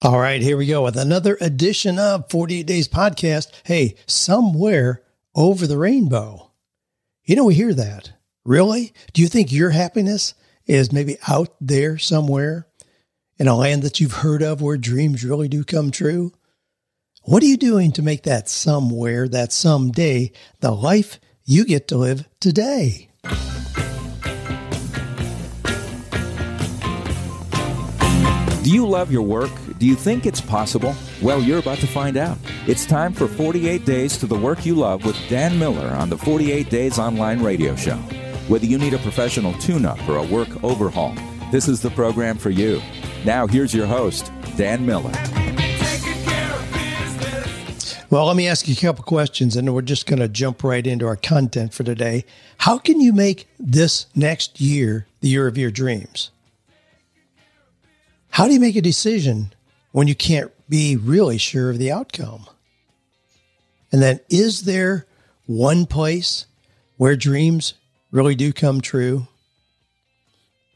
All right, here we go with another edition of 48 Days Podcast. Hey, somewhere over the rainbow. You know, we hear that. Really? Do you think your happiness is maybe out there somewhere in a land that you've heard of where dreams really do come true? What are you doing to make that somewhere, that someday, the life you get to live today? Do you love your work? Do you think it's possible? Well, you're about to find out. It's time for 48 Days to the Work You Love with Dan Miller on the 48 Days Online Radio Show. Whether you need a professional tune up or a work overhaul, this is the program for you. Now, here's your host, Dan Miller. Well, let me ask you a couple questions and we're just going to jump right into our content for today. How can you make this next year the year of your dreams? How do you make a decision when you can't be really sure of the outcome? And then, is there one place where dreams really do come true?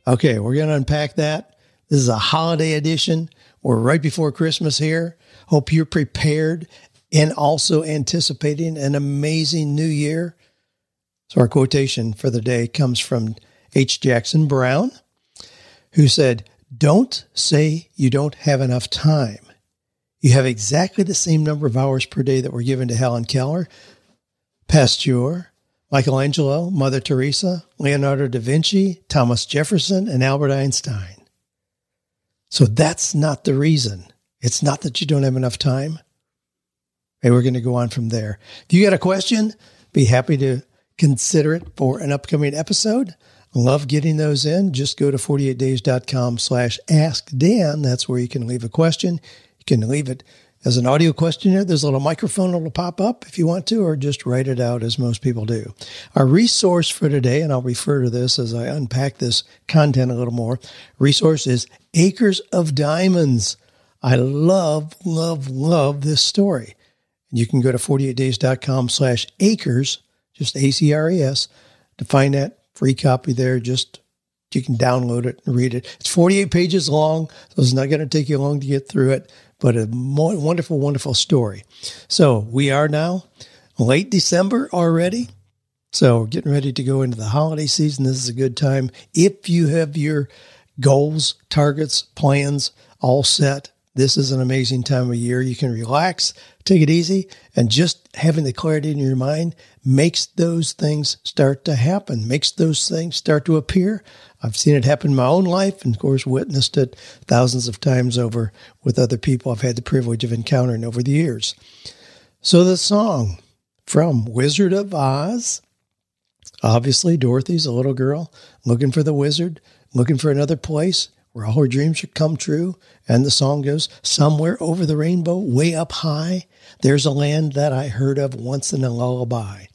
Okay, we're going to unpack that. This is a holiday edition. We're right before Christmas here. Hope you're prepared and also anticipating an amazing new year. So, our quotation for the day comes from H. Jackson Brown, who said, don't say you don't have enough time. You have exactly the same number of hours per day that were given to Helen Keller, Pasteur, Michelangelo, Mother Teresa, Leonardo da Vinci, Thomas Jefferson, and Albert Einstein. So that's not the reason. It's not that you don't have enough time. Hey, we're going to go on from there. If you got a question, be happy to consider it for an upcoming episode. Love getting those in. Just go to 48days.com slash ask Dan. That's where you can leave a question. You can leave it as an audio questionnaire. There's a little microphone that'll pop up if you want to, or just write it out as most people do. Our resource for today, and I'll refer to this as I unpack this content a little more. Resource is Acres of Diamonds. I love, love, love this story. And you can go to 48days.com slash acres, just A-C-R-E-S, to find that free copy there. Just you can download it and read it. It's 48 pages long, so it's not going to take you long to get through it, but a wonderful, wonderful story. So we are now late December already. So getting ready to go into the holiday season. This is a good time. If you have your goals, targets, plans all set, this is an amazing time of year. You can relax, take it easy, and just having the clarity in your mind makes those things start to happen, makes those things start to appear. I've seen it happen in my own life and, of course, witnessed it thousands of times over with other people I've had the privilege of encountering over the years. So, the song from Wizard of Oz. Obviously, Dorothy's a little girl looking for the wizard, looking for another place where all her dreams should come true. And the song goes, Somewhere over the rainbow, way up high, there's a land that I heard of once in a lullaby.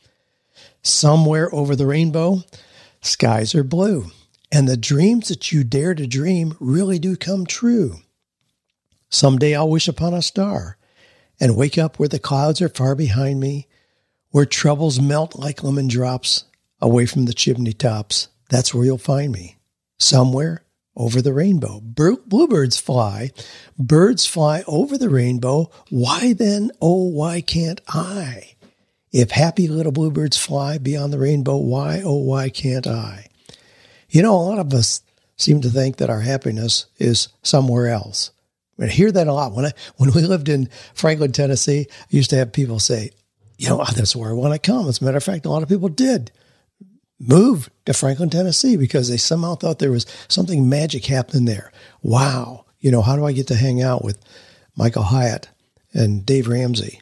Somewhere over the rainbow, skies are blue, and the dreams that you dare to dream really do come true. Someday I'll wish upon a star and wake up where the clouds are far behind me, where troubles melt like lemon drops away from the chimney tops. That's where you'll find me. Somewhere over the rainbow. Bluebirds fly. Birds fly over the rainbow. Why then, oh, why can't I? If happy little bluebirds fly beyond the rainbow, why, oh, why can't I? You know, a lot of us seem to think that our happiness is somewhere else. I hear that a lot. When I when we lived in Franklin, Tennessee, I used to have people say, you know, that's where I want to come. As a matter of fact, a lot of people did move to Franklin, Tennessee because they somehow thought there was something magic happening there. Wow. You know, how do I get to hang out with Michael Hyatt and Dave Ramsey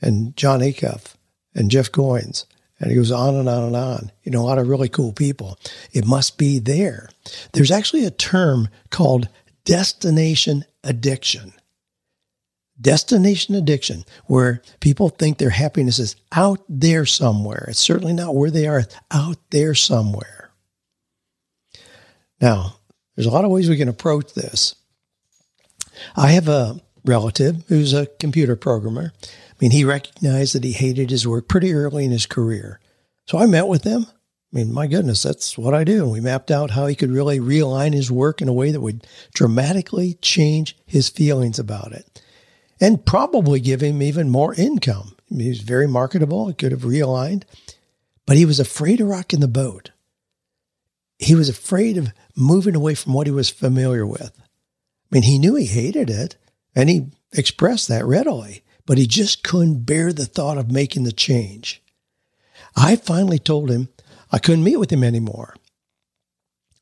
and Jon Acuff and Jeff Goins? And it goes on and on and on. You know, a lot of really cool people. It must be there. There's actually a term called destination addiction destination addiction, where people think their happiness is out there somewhere. It's certainly not where they are, it's out there somewhere. Now, there's a lot of ways we can approach this. I have a relative who's a computer programmer. I mean, he recognized that he hated his work pretty early in his career. So I met with him. I mean, my goodness, that's what I do. And we mapped out how he could really realign his work in a way that would dramatically change his feelings about it and probably give him even more income. I mean, he was very marketable. He could have realigned, but he was afraid of rocking the boat. He was afraid of moving away from what he was familiar with. I mean, he knew he hated it and he expressed that readily, but he just couldn't bear the thought of making the change. I finally told him I couldn't meet with him anymore.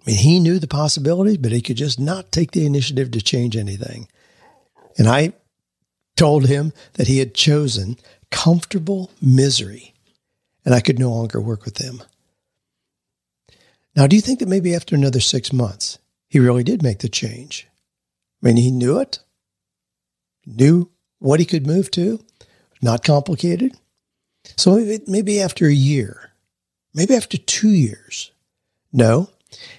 I mean, he knew the possibilities, but he could just not take the initiative to change anything. And I told him that he had chosen comfortable misery and I could no longer work with him. Now, do you think that maybe after another six months, he really did make the change? I mean, he knew it, knew what he could move to, not complicated. So maybe, after a year, maybe after two years. No,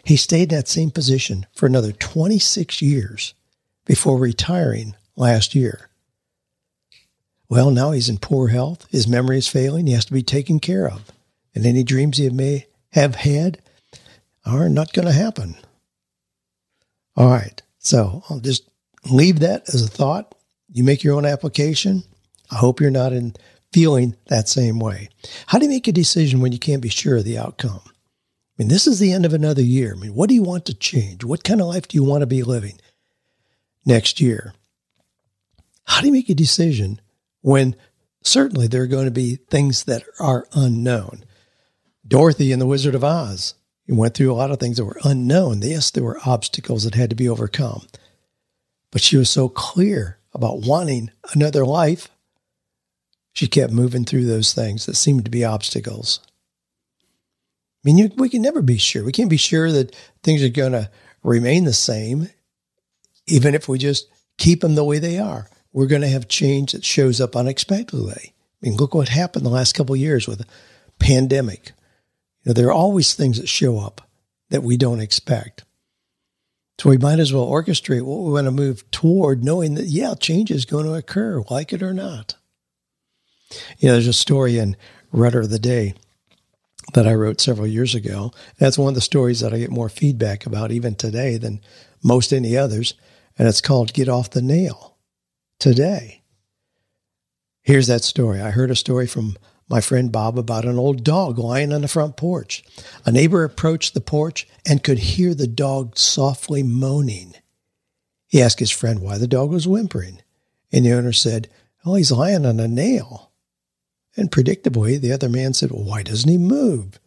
he stayed in that same position for another 26 years before retiring last year. Well, now he's in poor health. His memory is failing. He has to be taken care of. And any dreams he may have had are not going to happen. All right. So I'll just leave that as a thought. You make your own application. I hope you're not in feeling that same way. How do you make a decision when you can't be sure of the outcome? I mean, this is the end of another year. I mean, what do you want to change? What kind of life do you want to be living next year? How do you make a decision when certainly there are going to be things that are unknown? Dorothy in The Wizard of Oz went through a lot of things that were unknown. Yes, there were obstacles that had to be overcome, but she was so clear about wanting another life she kept moving through those things that seemed to be obstacles. I mean, you, we can never be sure. We can't be sure that things are going to remain the same, even if we just keep them the way they are. We're going to have change that shows up unexpectedly. I mean, look what happened the last couple of years with pandemic. You know, there are always things that show up that we don't expect. So we might as well orchestrate what we want to move toward, knowing that, yeah, change is going to occur, like it or not. You know, there's a story in Rudder of the Day that I wrote several years ago. That's one of the stories that I get more feedback about even today than most any others. And it's called Get Off the Nail Today. Here's that story. I heard a story from my friend Bob about an old dog lying on the front porch. A neighbor approached the porch and could hear the dog softly moaning. He asked his friend why the dog was whimpering, and the owner said, Oh, he's lying on a nail. And predictably, the other man said, Well, why doesn't he move?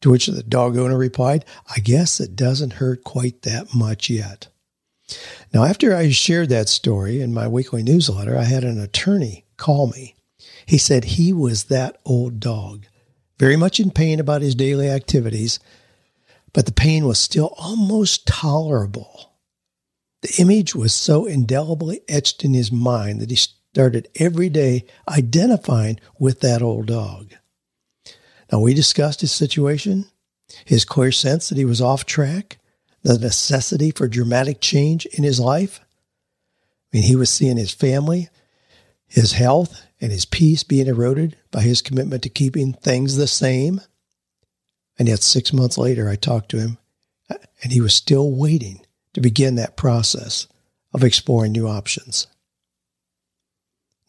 To which the dog owner replied, I guess it doesn't hurt quite that much yet. Now, after I shared that story in my weekly newsletter, I had an attorney call me. He said he was that old dog, very much in pain about his daily activities, but the pain was still almost tolerable. The image was so indelibly etched in his mind that he started every day identifying with that old dog. Now, we discussed his situation, his clear sense that he was off track, the necessity for dramatic change in his life. I mean, he was seeing his family, his health, and his peace being eroded by his commitment to keeping things the same. And yet, six months later, I talked to him, and he was still waiting to begin that process of exploring new options.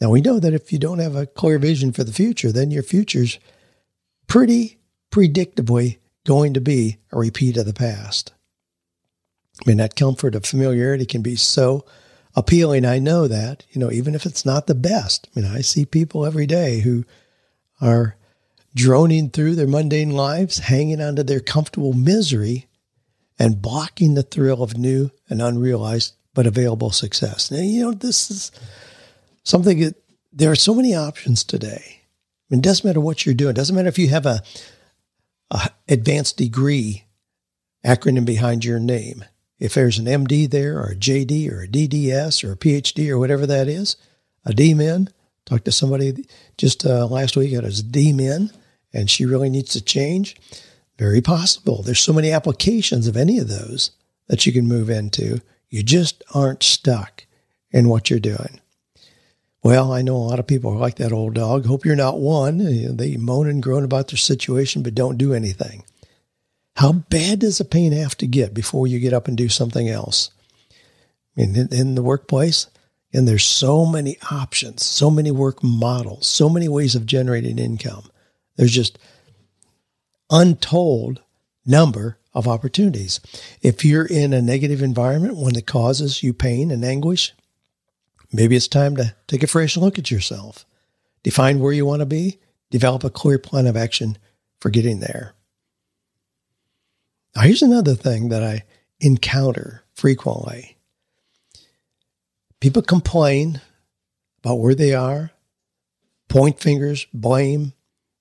Now we know that if you don't have a clear vision for the future, then your future's pretty predictably going to be a repeat of the past. I mean, that comfort of familiarity can be so appealing. I know that, you know, even if it's not the best. I mean, I see people every day who are droning through their mundane lives, hanging onto their comfortable misery and blocking the thrill of new and unrealized but available success. Now, you know, this is something that there are so many options today. I mean, it doesn't matter what you're doing. It doesn't matter if you have a, a advanced degree acronym behind your name. If there's an MD there or a JD or a DDS or a PhD or whatever that is, a DMin. Talked to somebody just uh, last week that a DMin and she really needs to change. Very possible. There's so many applications of any of those that you can move into. You just aren't stuck in what you're doing. Well, I know a lot of people are like that old dog. Hope you're not one. They moan and groan about their situation, but don't do anything. How bad does the pain have to get before you get up and do something else? I mean, in, in the workplace, and there's so many options, so many work models, so many ways of generating income. There's just untold number of opportunities. If you're in a negative environment, one that causes you pain and anguish, maybe it's time to take a fresh look at yourself. Define where you want to be, develop a clear plan of action for getting there. Now, here's another thing that I encounter frequently people complain about where they are, point fingers, blame.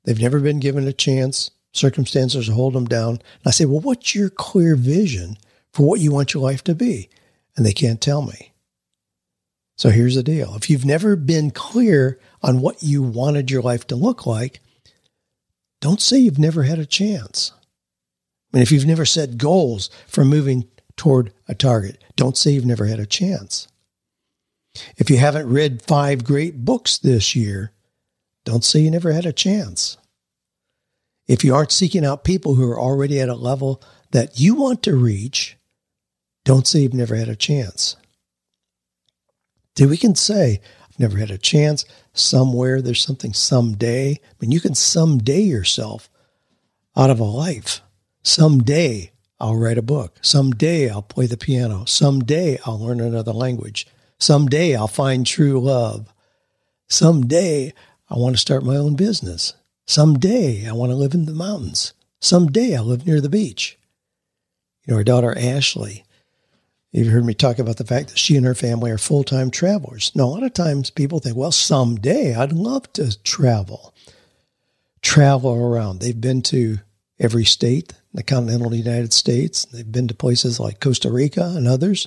They've never been given a chance. Circumstances hold them down. And I say, well, what's your clear vision for what you want your life to be? And they can't tell me. So here's the deal. If you've never been clear on what you wanted your life to look like, don't say you've never had a chance. Mean, if you've never set goals for moving toward a target, don't say you've never had a chance. If you haven't read five great books this year, don't say you never had a chance. If you aren't seeking out people who are already at a level that you want to reach, don't say you've never had a chance. See, we can say, I've never had a chance. Somewhere there's something someday. I mean, you can someday yourself out of a life. Someday I'll write a book. Someday I'll play the piano. Someday I'll learn another language. Someday I'll find true love. Someday I want to start my own business. Someday I want to live in the mountains. Someday I'll live near the beach. You know, our daughter Ashley, you've heard me talk about the fact that she and her family are full time travelers. Now, a lot of times people think, well, someday I'd love to travel, travel around. They've been to every state the continental United States, they've been to places like Costa Rica and others.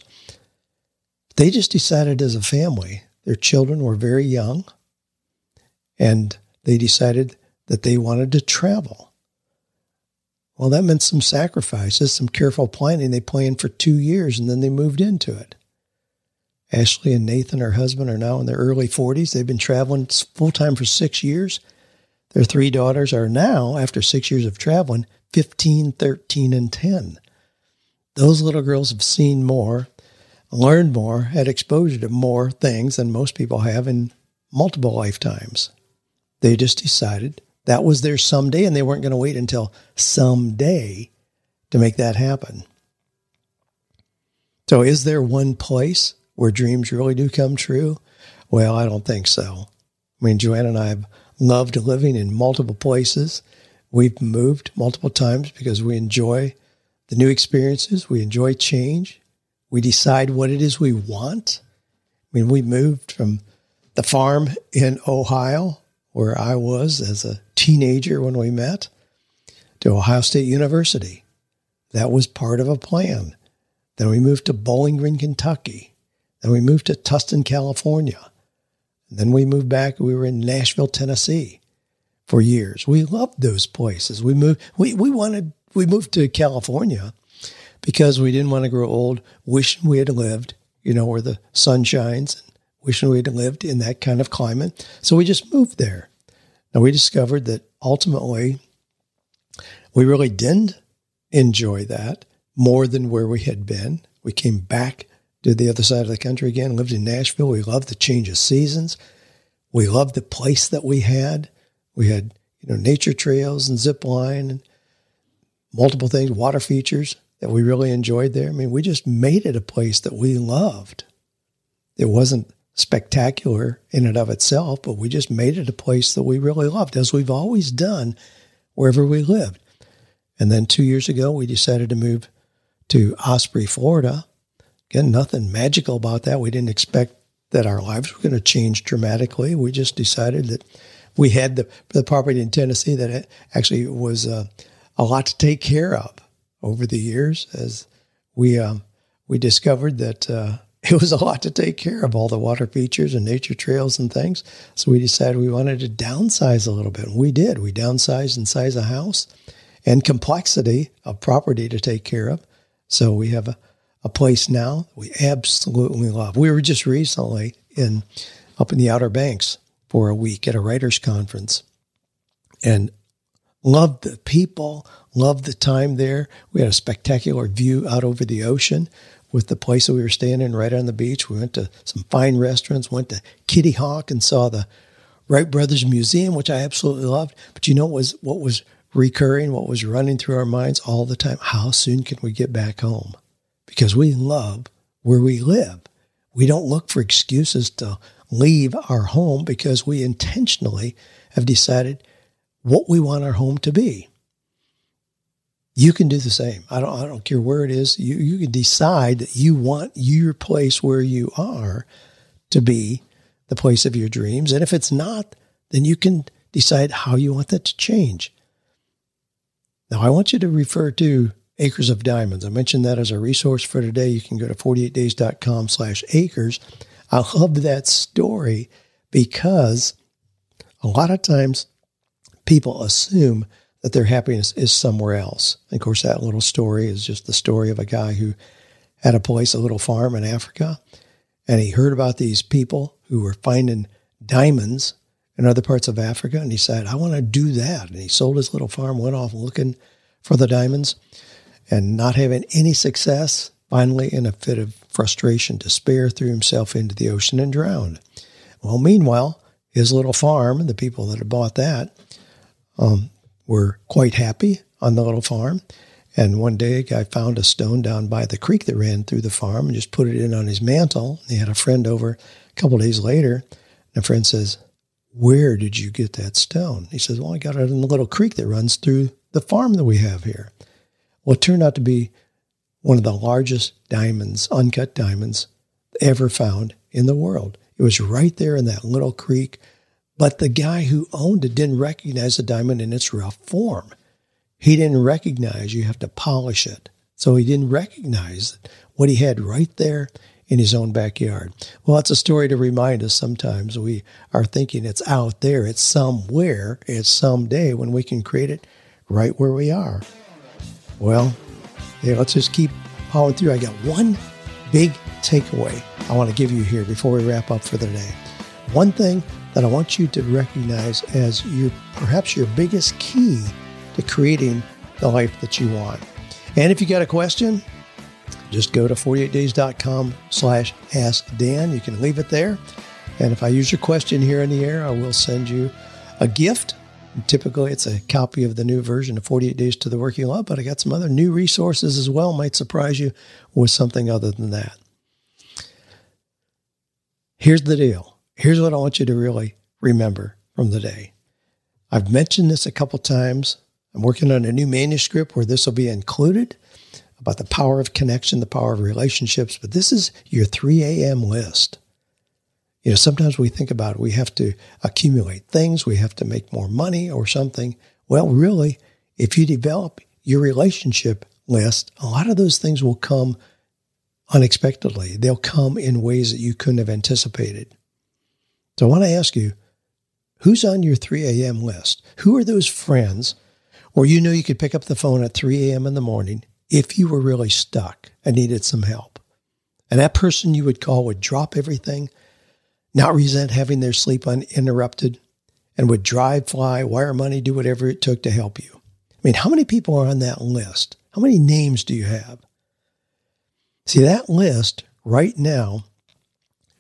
They just decided as a family, their children were very young, and they decided that they wanted to travel. Well, that meant some sacrifices, some careful planning. They planned for two years and then they moved into it. Ashley and Nathan, her husband, are now in their early 40s. They've been traveling full time for six years. Their three daughters are now, after six years of traveling, 15, 13, and 10. Those little girls have seen more, learned more, had exposure to more things than most people have in multiple lifetimes. They just decided that was their someday, and they weren't going to wait until someday to make that happen. So, is there one place where dreams really do come true? Well, I don't think so. I mean, Joanne and I have loved living in multiple places. We've moved multiple times because we enjoy the new experiences, we enjoy change, we decide what it is we want. I mean, we moved from the farm in Ohio where I was as a teenager when we met to Ohio State University. That was part of a plan. Then we moved to Bowling Green, Kentucky. Then we moved to Tustin, California. And then we moved back. We were in Nashville, Tennessee for years. We loved those places. We moved, we, we wanted, we moved to California because we didn't want to grow old wishing we had lived, you know, where the sun shines and wishing we had lived in that kind of climate. So we just moved there. Now we discovered that ultimately we really didn't enjoy that more than where we had been. We came back to the other side of the country again, lived in Nashville. We loved the change of seasons. We loved the place that we had. We had, you know, nature trails and zip line and multiple things, water features that we really enjoyed there. I mean, we just made it a place that we loved. It wasn't spectacular in and of itself, but we just made it a place that we really loved, as we've always done wherever we lived. And then two years ago, we decided to move to Osprey, Florida. Again, nothing magical about that. We didn't expect that our lives were going to change dramatically. We just decided that we had the, the property in Tennessee that actually was uh, a lot to take care of over the years as we um, we discovered that uh, it was a lot to take care of all the water features and nature trails and things. So we decided we wanted to downsize a little bit. And we did. We downsized and size a house and complexity of property to take care of. So we have a, a place now we absolutely love. We were just recently in up in the Outer Banks for a week at a writers conference. And Loved the people, loved the time there. We had a spectacular view out over the ocean with the place that we were staying in right on the beach. We went to some fine restaurants, went to Kitty Hawk and saw the Wright Brothers Museum, which I absolutely loved. But you know what was what was recurring, what was running through our minds all the time? How soon can we get back home? Because we love where we live. We don't look for excuses to leave our home because we intentionally have decided what we want our home to be. You can do the same. I don't, I don't care where it is. You, you can decide that you want your place where you are to be the place of your dreams. And if it's not, then you can decide how you want that to change. Now, I want you to refer to Acres of Diamonds. I mentioned that as a resource for today. You can go to 48days.com slash acres. I love that story because a lot of times people assume that their happiness is somewhere else. And of course, that little story is just the story of a guy who had a place, a little farm in Africa, and he heard about these people who were finding diamonds in other parts of Africa, and he said, I want to do that. And he sold his little farm, went off looking for the diamonds, and not having any success, finally, in a fit of frustration, despair, threw himself into the ocean and drowned. Well, meanwhile, his little farm, and the people that had bought that, um, were quite happy on the little farm. And one day, a guy found a stone down by the creek that ran through the farm and just put it in on his mantle. He had a friend over a couple of days later. And a friend says, Where did you get that stone? He says, Well, I got it in the little creek that runs through the farm that we have here. Well, it turned out to be one of the largest diamonds, uncut diamonds, ever found in the world. It was right there in that little creek but the guy who owned it didn't recognize the diamond in its rough form. He didn't recognize you have to polish it. So he didn't recognize what he had right there in his own backyard. Well, it's a story to remind us sometimes we are thinking it's out there, it's somewhere, it's someday when we can create it right where we are. Well, yeah, let's just keep plowing through. I got one big takeaway I want to give you here before we wrap up for the day. One thing that I want you to recognize as your perhaps your biggest key to creating the life that you want. And if you got a question, just go to 48days.com slash ask Dan. You can leave it there. And if I use your question here in the air, I will send you a gift. Typically, it's a copy of the new version of 48 Days to the Work You Love, but I got some other new resources as well. Might surprise you with something other than that. Here's the deal Here's what I want you to really remember from the day. I've mentioned this a couple times. I'm working on a new manuscript where this will be included about the power of connection, the power of relationships, but this is your 3 a.m. list. You know, sometimes we think about it, we have to accumulate things, we have to make more money or something. Well, really, if you develop your relationship list, a lot of those things will come unexpectedly. They'll come in ways that you couldn't have anticipated. So I want to ask you, who's on your 3 a.m. list? Who are those friends or you know you could pick up the phone at 3 a.m. in the morning if you were really stuck and needed some help? And that person you would call would drop everything, not resent having their sleep uninterrupted, and would drive, fly, wire money, do whatever it took to help you. I mean, how many people are on that list? How many names do you have? See, that list right now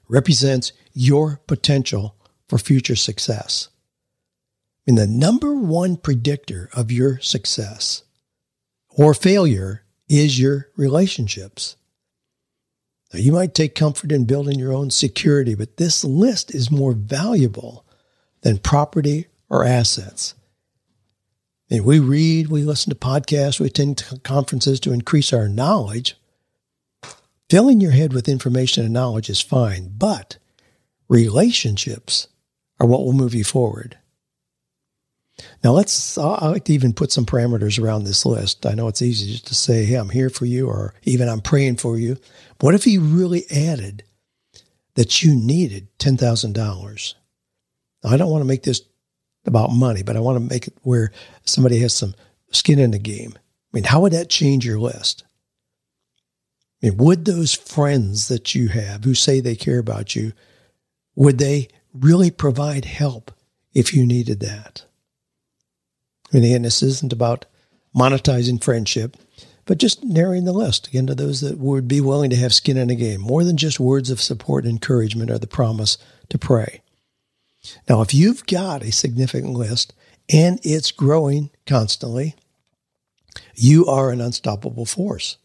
represents your potential for future success. I mean, the number one predictor of your success or failure is your relationships. Now, you might take comfort in building your own security, but this list is more valuable than property or assets. And we read, we listen to podcasts, we attend conferences to increase our knowledge. Filling your head with information and knowledge is fine, but relationships are what will move you forward. Now, let's, I like to even put some parameters around this list. I know it's easy just to say, hey, I'm here for you, or even I'm praying for you. What if he really added that you needed $10,000? I don't want to make this about money, but I want to make it where somebody has some skin in the game. I mean, how would that change your list? I mean, would those friends that you have who say they care about you would they really provide help if you needed that? I mean, again, this isn't about monetizing friendship, but just narrowing the list again to those that would be willing to have skin in the game. More than just words of support and encouragement are the promise to pray. Now, if you've got a significant list and it's growing constantly, you are an unstoppable force.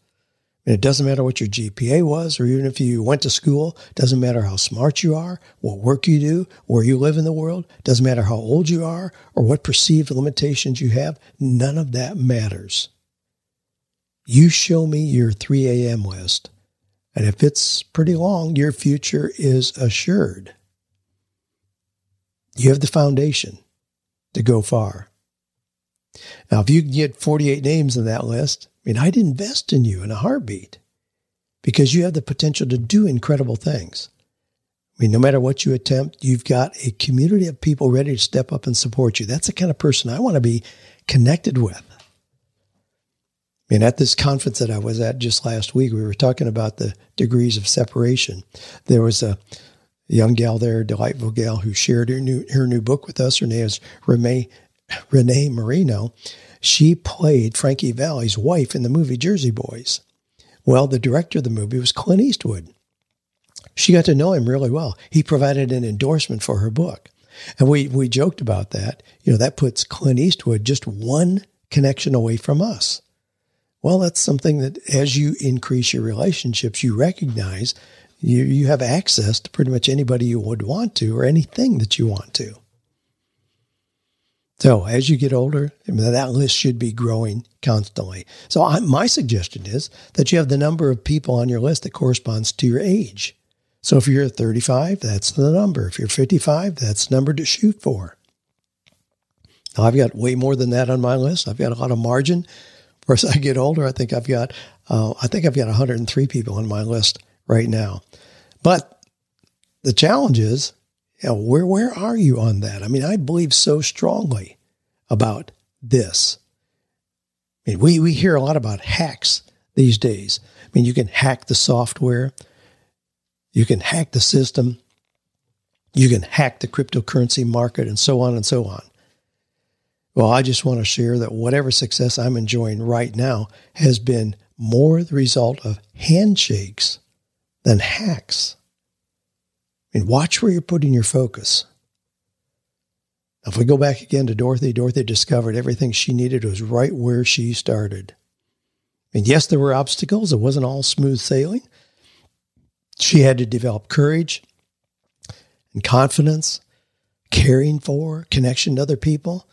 And it doesn't matter what your GPA was, or even if you went to school, doesn't matter how smart you are, what work you do, where you live in the world, doesn't matter how old you are, or what perceived limitations you have, none of that matters. You show me your 3 a.m. list, and if it's pretty long, your future is assured. You have the foundation to go far. Now, if you can get 48 names in that list, I mean, I'd invest in you in a heartbeat because you have the potential to do incredible things. I mean, no matter what you attempt, you've got a community of people ready to step up and support you. That's the kind of person I want to be connected with. I mean, at this conference that I was at just last week, we were talking about the degrees of separation. There was a young gal there, a delightful gal, who shared her new her new book with us. Her name is Renee Renee Marino. She played Frankie Valli's wife in the movie Jersey Boys. Well, the director of the movie was Clint Eastwood. She got to know him really well. He provided an endorsement for her book. And we, we joked about that. You know, that puts Clint Eastwood just one connection away from us. Well, that's something that as you increase your relationships, you recognize you, you have access to pretty much anybody you would want to or anything that you want to. So as you get older, that list should be growing constantly. So I, my suggestion is that you have the number of people on your list that corresponds to your age. So if you're 35, that's the number. If you're 55, that's the number to shoot for. Now I've got way more than that on my list. I've got a lot of margin. As I get older, I think I've got, uh, I think I've got 103 people on my list right now. But the challenge is know, where where are you on that? I mean, I believe so strongly about this. I mean, we, we hear a lot about hacks these days. I mean, you can hack the software, you can hack the system, you can hack the cryptocurrency market, and so on and so on. Well, I just want to share that whatever success I'm enjoying right now has been more the result of handshakes than hacks. And watch where you're putting your focus. If we go back again to Dorothy, Dorothy discovered everything she needed was right where she started. And yes, there were obstacles. It wasn't all smooth sailing. She had to develop courage and confidence, caring for, connection to other people.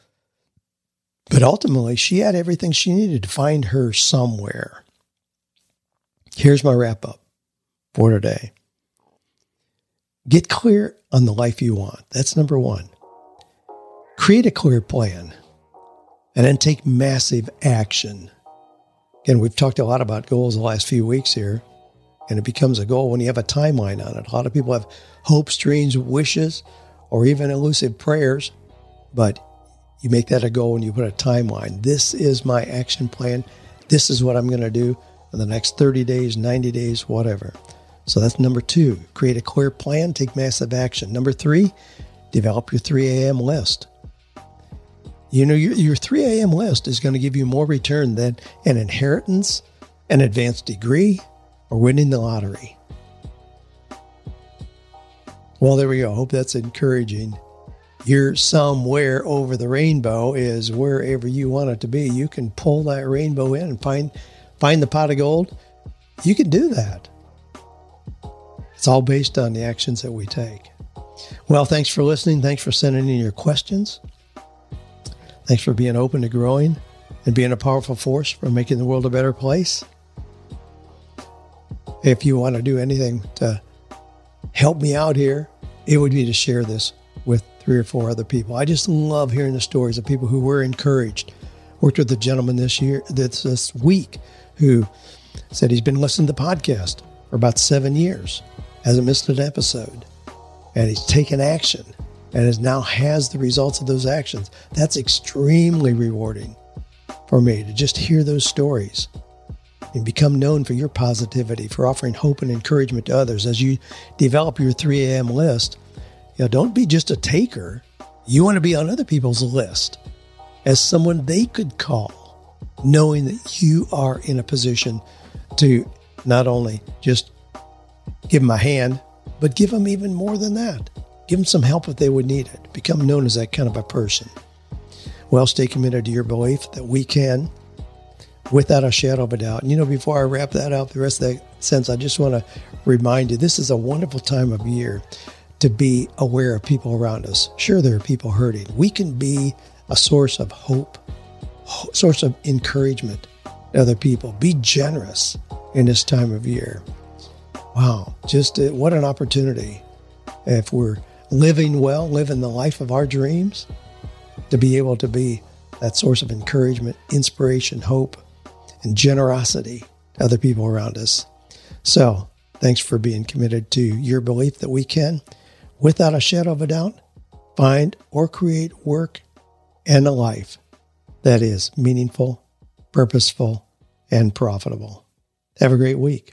But ultimately, she had everything she needed to find her somewhere. Here's my wrap up for today. Get clear on the life you want. That's number one. Create a clear plan and then take massive action. Again, we've talked a lot about goals the last few weeks here, and it becomes a goal when you have a timeline on it. A lot of people have hopes, dreams, wishes, or even elusive prayers, but you make that a goal and you put a timeline. This is my action plan. This is what I'm going to do in the next 30 days, 90 days, whatever. So that's number two. Create a clear plan, take massive action. Number three, develop your 3 a.m. list. You know, your, your 3 a.m. list is going to give you more return than an inheritance, an advanced degree, or winning the lottery. Well, there we go. Hope that's encouraging. You're somewhere over the rainbow is wherever you want it to be. You can pull that rainbow in and find find the pot of gold. You can do that. It's all based on the actions that we take. Well, thanks for listening. Thanks for sending in your questions. Thanks for being open to growing and being a powerful force for making the world a better place. If you want to do anything to help me out here, it would be to share this with three or four other people. I just love hearing the stories of people who were encouraged. Worked with a gentleman this year, this, this week, who said he's been listening to the podcast for about seven years hasn't missed an episode, and he's taken action and is now has the results of those actions. That's extremely rewarding for me to just hear those stories and become known for your positivity, for offering hope and encouragement to others as you develop your 3 a.m. list. You know, don't be just a taker. You want to be on other people's list. as someone they could call, knowing that you are in a position to not only just give them a hand, but give them even more than that. Give them some help if they would need it. Become known as that kind of a person. Well, stay committed to your belief that we can, without a shadow of a doubt. And you know, before I wrap that up, the rest of that sense, I just want to remind you this is a wonderful time of year to be aware of people around us. Sure, there are people hurting. We can be a source of hope, source of encouragement to other people. Be generous in this time of year. Wow, just uh, what an opportunity if we're living well, living the life of our dreams, to be able to be that source of encouragement, inspiration, hope, and generosity to other people around us. So, thanks for being committed to your belief that we can, without a shadow of a doubt, find or create work and a life that is meaningful, purposeful, and profitable. Have a great week.